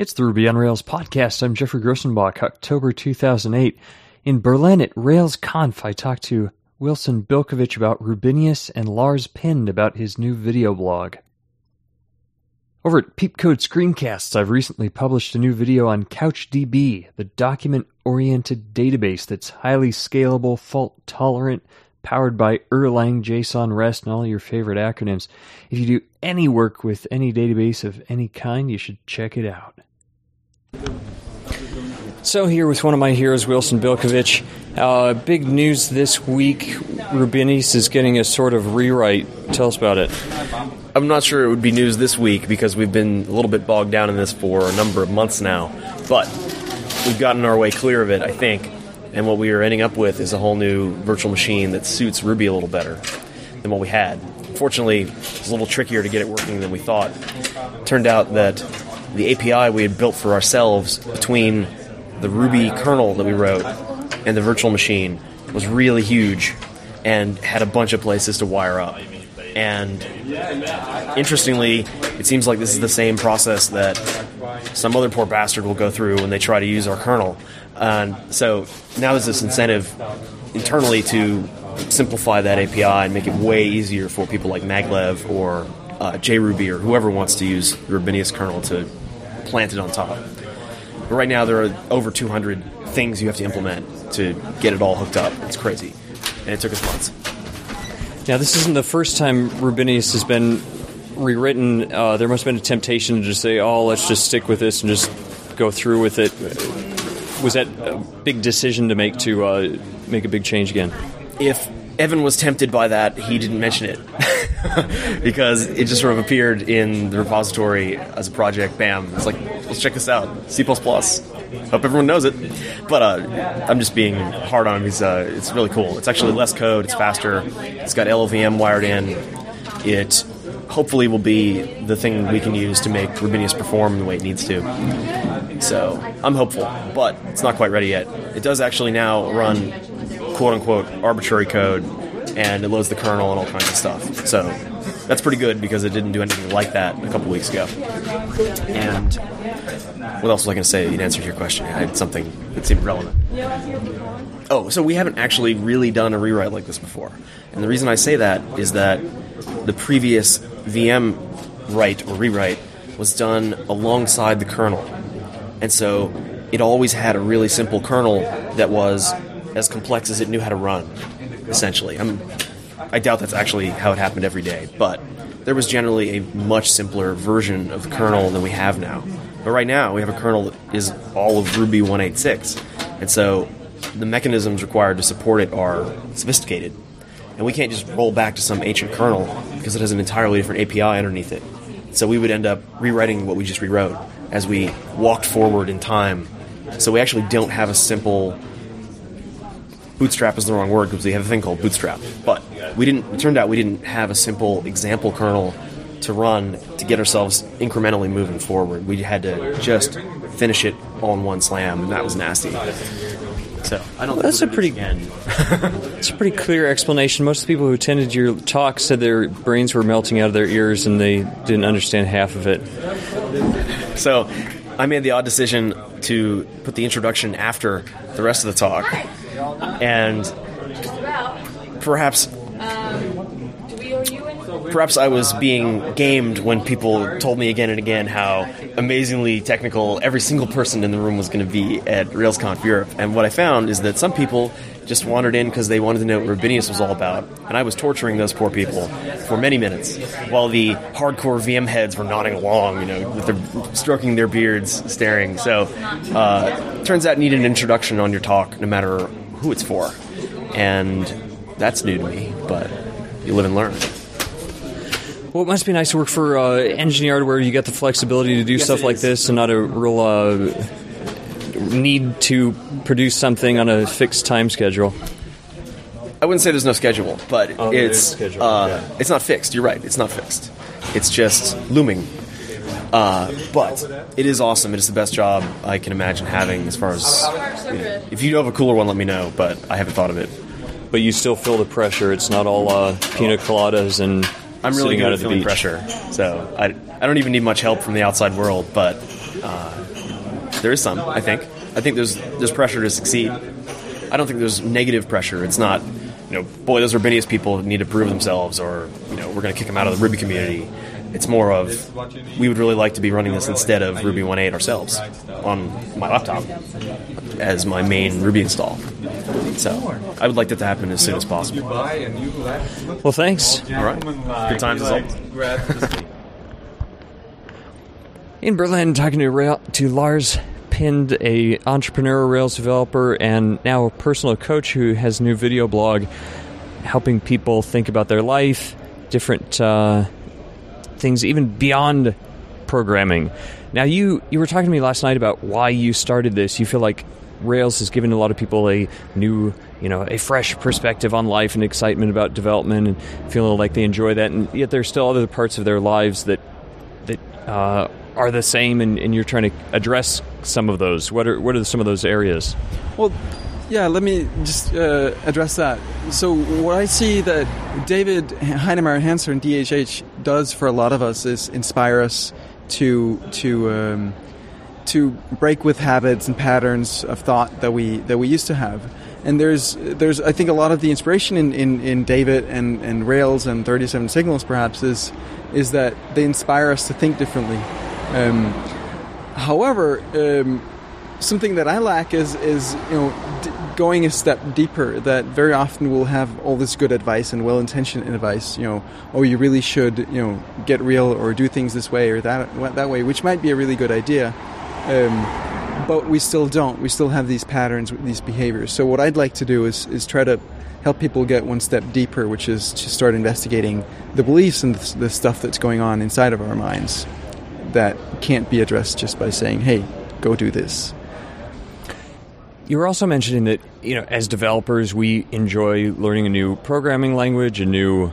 It's the Ruby on Rails podcast. I'm Geoffrey Grosenbach, October 2008. In Berlin at RailsConf, I talked to Wilson Bilkovich about Rubinius and Lars Pind about his new video blog. Over at PeepCode Screencasts, I've recently published a new video on CouchDB, the document oriented database that's highly scalable, fault tolerant, powered by Erlang, JSON, REST, and all your favorite acronyms. If you do any work with any database of any kind, you should check it out. So, here with one of my heroes, Wilson Bilkovich. Uh, big news this week Rubinius is getting a sort of rewrite. Tell us about it. I'm not sure it would be news this week because we've been a little bit bogged down in this for a number of months now. But we've gotten our way clear of it, I think. And what we are ending up with is a whole new virtual machine that suits Ruby a little better than what we had. Fortunately, it's a little trickier to get it working than we thought. It turned out that the API we had built for ourselves between the Ruby kernel that we wrote and the virtual machine was really huge and had a bunch of places to wire up. And interestingly, it seems like this is the same process that some other poor bastard will go through when they try to use our kernel. And so now there's this incentive internally to simplify that API and make it way easier for people like Maglev or uh, JRuby or whoever wants to use the Rubinius kernel to plant it on top. But right now, there are over 200 things you have to implement to get it all hooked up. It's crazy. And it took us months. Now, this isn't the first time Rubinius has been rewritten. Uh, there must have been a temptation to just say, oh, let's just stick with this and just go through with it. Was that a big decision to make to uh, make a big change again? If Evan was tempted by that, he didn't mention it because it just sort of appeared in the repository as a project. Bam! It's like, let's check this out. C++. Hope everyone knows it. But uh, I'm just being hard on him. He's, uh, it's really cool. It's actually less code. It's faster. It's got LLVM wired in. It hopefully will be the thing we can use to make Rubinius perform the way it needs to. So I'm hopeful, but it's not quite ready yet. It does actually now run quote unquote arbitrary code and it loads the kernel and all kinds of stuff. So that's pretty good because it didn't do anything like that a couple weeks ago. And what else was I going to say in answer to your question? I had something that seemed relevant. Oh, so we haven't actually really done a rewrite like this before. And the reason I say that is that the previous VM write or rewrite was done alongside the kernel. And so it always had a really simple kernel that was as complex as it knew how to run, essentially. I'm, I doubt that's actually how it happened every day, but there was generally a much simpler version of the kernel than we have now. But right now, we have a kernel that is all of Ruby 186. And so the mechanisms required to support it are sophisticated. And we can't just roll back to some ancient kernel because it has an entirely different API underneath it. So we would end up rewriting what we just rewrote as we walked forward in time. So we actually don't have a simple bootstrap is the wrong word because we have a thing called bootstrap. But we didn't. It turned out we didn't have a simple example kernel to run to get ourselves incrementally moving forward. We had to just finish it all in one slam, and that was nasty. So I don't. Well, that's a pretty. it's a pretty clear explanation. Most of the people who attended your talk said their brains were melting out of their ears and they didn't understand half of it. So I made the odd decision to put the introduction after the rest of the talk, and perhaps perhaps I was being gamed when people told me again and again how amazingly technical every single person in the room was going to be at RailsConf Europe. And what I found is that some people just wandered in because they wanted to know what Rubinius was all about. And I was torturing those poor people for many minutes while the hardcore VM heads were nodding along, you know, with their stroking their beards, staring. So, uh, turns out, need an introduction on your talk, no matter who it's for. And that's new to me, but you live and learn. Well, it must be nice to work for uh, Engine Yard where you get the flexibility to do yes, stuff like is. this and not a real uh, need to produce something on a fixed time schedule. I wouldn't say there's no schedule, but oh, it's schedule, uh, yeah. it's not fixed. You're right. It's not fixed. It's just looming. Uh, but it is awesome. It is the best job I can imagine having as far as you know, if you have a cooler one, let me know. But I haven't thought of it. But you still feel the pressure. It's not all uh, pina coladas and I'm really good at feeling beach. pressure. So I, I don't even need much help from the outside world, but Uh, there is some, I think. I think there's there's pressure to succeed. I don't think there's negative pressure. It's not, you know, boy, those Rubinius people need to prove themselves, or you know, we're going to kick them out of the Ruby community. It's more of we would really like to be running this instead of Ruby 1.8 ourselves on my laptop as my main Ruby install. So I would like that to happen as soon as possible. Well, thanks. All right. Good times as always. In Berlin, talking to Rail, to Lars Pind, a entrepreneur, Rails developer, and now a personal coach who has a new video blog, helping people think about their life, different uh, things, even beyond programming. Now, you you were talking to me last night about why you started this. You feel like Rails has given a lot of people a new, you know, a fresh perspective on life and excitement about development, and feeling like they enjoy that. And yet, there's still other parts of their lives that that uh, are the same, and, and, you're trying to address some of those. What are what are some of those areas? Well, yeah, let me just uh, address that. So, what I see that David Heinemeier Hansson and DHH does for a lot of us is inspire us to to um, to break with habits and patterns of thought that we that we used to have. And there's there's I think a lot of the inspiration in, in, in David and, and Rails and 37 Signals perhaps is is that they inspire us to think differently. Um, however, um, something that I lack is is you know d- going a step deeper. That very often we'll have all this good advice and well-intentioned advice. You know, oh, you really should you know get real or do things this way or that that way, which might be a really good idea. Um, but we still don't. We still have these patterns, these behaviors. So what I'd like to do is is try to help people get one step deeper, which is to start investigating the beliefs and the, the stuff that's going on inside of our minds that can't be addressed just by saying, "Hey, go do this." You were also mentioning that you know, as developers, we enjoy learning a new programming language, a new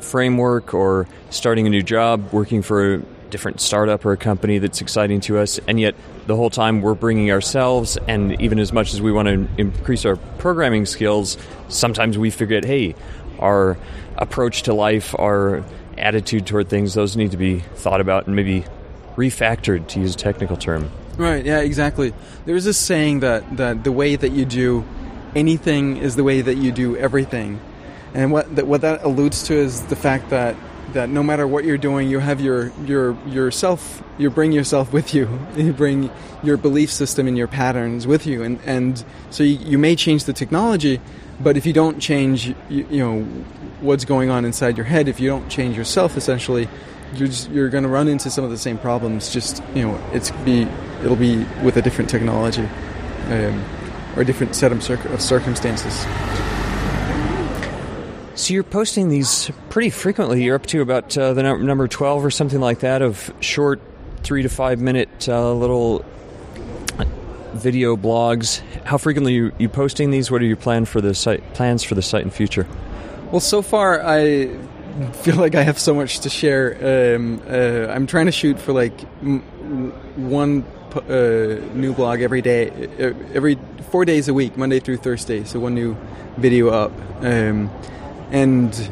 framework, or starting a new job, working for a different startup or a company that's exciting to us, and yet the whole time we're bringing ourselves, and even as much as we want to increase our programming skills, sometimes we forget, hey, our approach to life, our attitude toward things, those need to be thought about and maybe refactored, to use a technical term. Right. Yeah. Exactly. There's this saying that that the way that you do anything is the way that you do everything, and what that what that alludes to is the fact that that no matter what you're doing, you have your your yourself. You bring yourself with you. You bring your belief system and your patterns with you, and and so you, you may change the technology, but if you don't change, you, you, know what's going on inside your head. If you don't change yourself, essentially, you're you're going to run into some of the same problems. Just you know, it's be it'll be with a different technology um, or a different set of, circ- of circumstances. So you're posting these pretty frequently. You're up to about uh, the number twelve or something like that of short, three to five minute uh, little video blogs. How frequently are you, you posting these? What are your plan for the site plans for the site in future? Well, so far I feel like I have so much to share. Um, uh, I'm trying to shoot for like m- one uh, new blog every day, every four days a week, Monday through Thursday. So one new video up. Um, and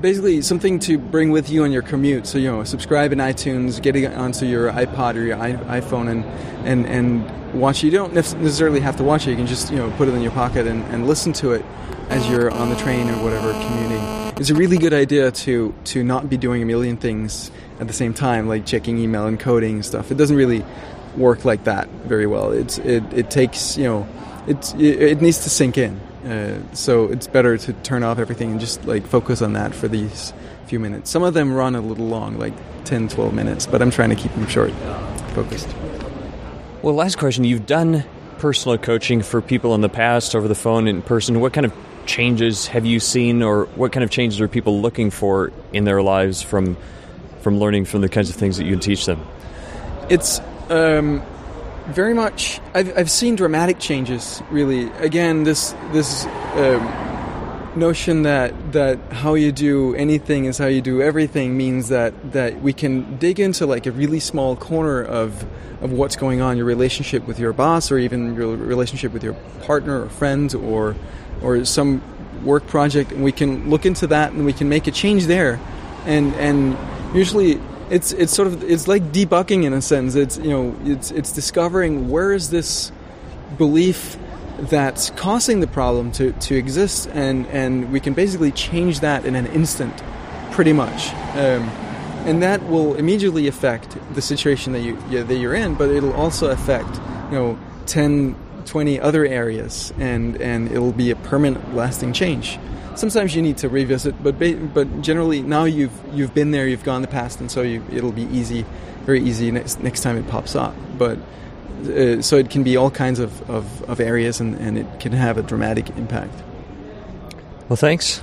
basically something to bring with you on your commute. So you know, subscribe in iTunes, get it onto your iPod or your iPhone, and and and watch. It. You don't necessarily have to watch it. You can just you know put it in your pocket and, and listen to it as you're on the train or whatever commuting. It's a really good idea to to not be doing a million things at the same time, like checking email and coding and stuff. It doesn't really work like that very well. It's it, it takes you know it's it, it needs to sink in. Uh, so it's better to turn off everything and just like focus on that for these few minutes. Some of them run a little long, like 10, 12 minutes, but I'm trying to keep them short, focused. Well, last question. You've done personal coaching for people in the past over the phone in person. What kind of changes have you seen, or what kind of changes are people looking for in their lives from from learning from the kinds of things that you teach them? It's um, very much. I've, I've seen dramatic changes. Really, again, this this um, notion that that how you do anything is how you do everything means that that we can dig into like a really small corner of of what's going on, your relationship with your boss, or even your relationship with your partner or friend, or or some work project, and we can look into that and we can make a change there, and and usually it's it's sort of it's like debugging in a sense. It's you know it's it's discovering where is this belief that's causing the problem to, to exist, and and we can basically change that in an instant, pretty much. Um, and that will immediately affect the situation that you that you're in, but it'll also affect you know 10, 20 other areas, and and it'll be a permanent, lasting change sometimes you need to revisit, but but generally now you've you've been there, you've gone the past, and so you, it'll be easy, very easy next next time it pops up. But uh, so it can be all kinds of, of, of areas, and, and it can have a dramatic impact. Well, thanks.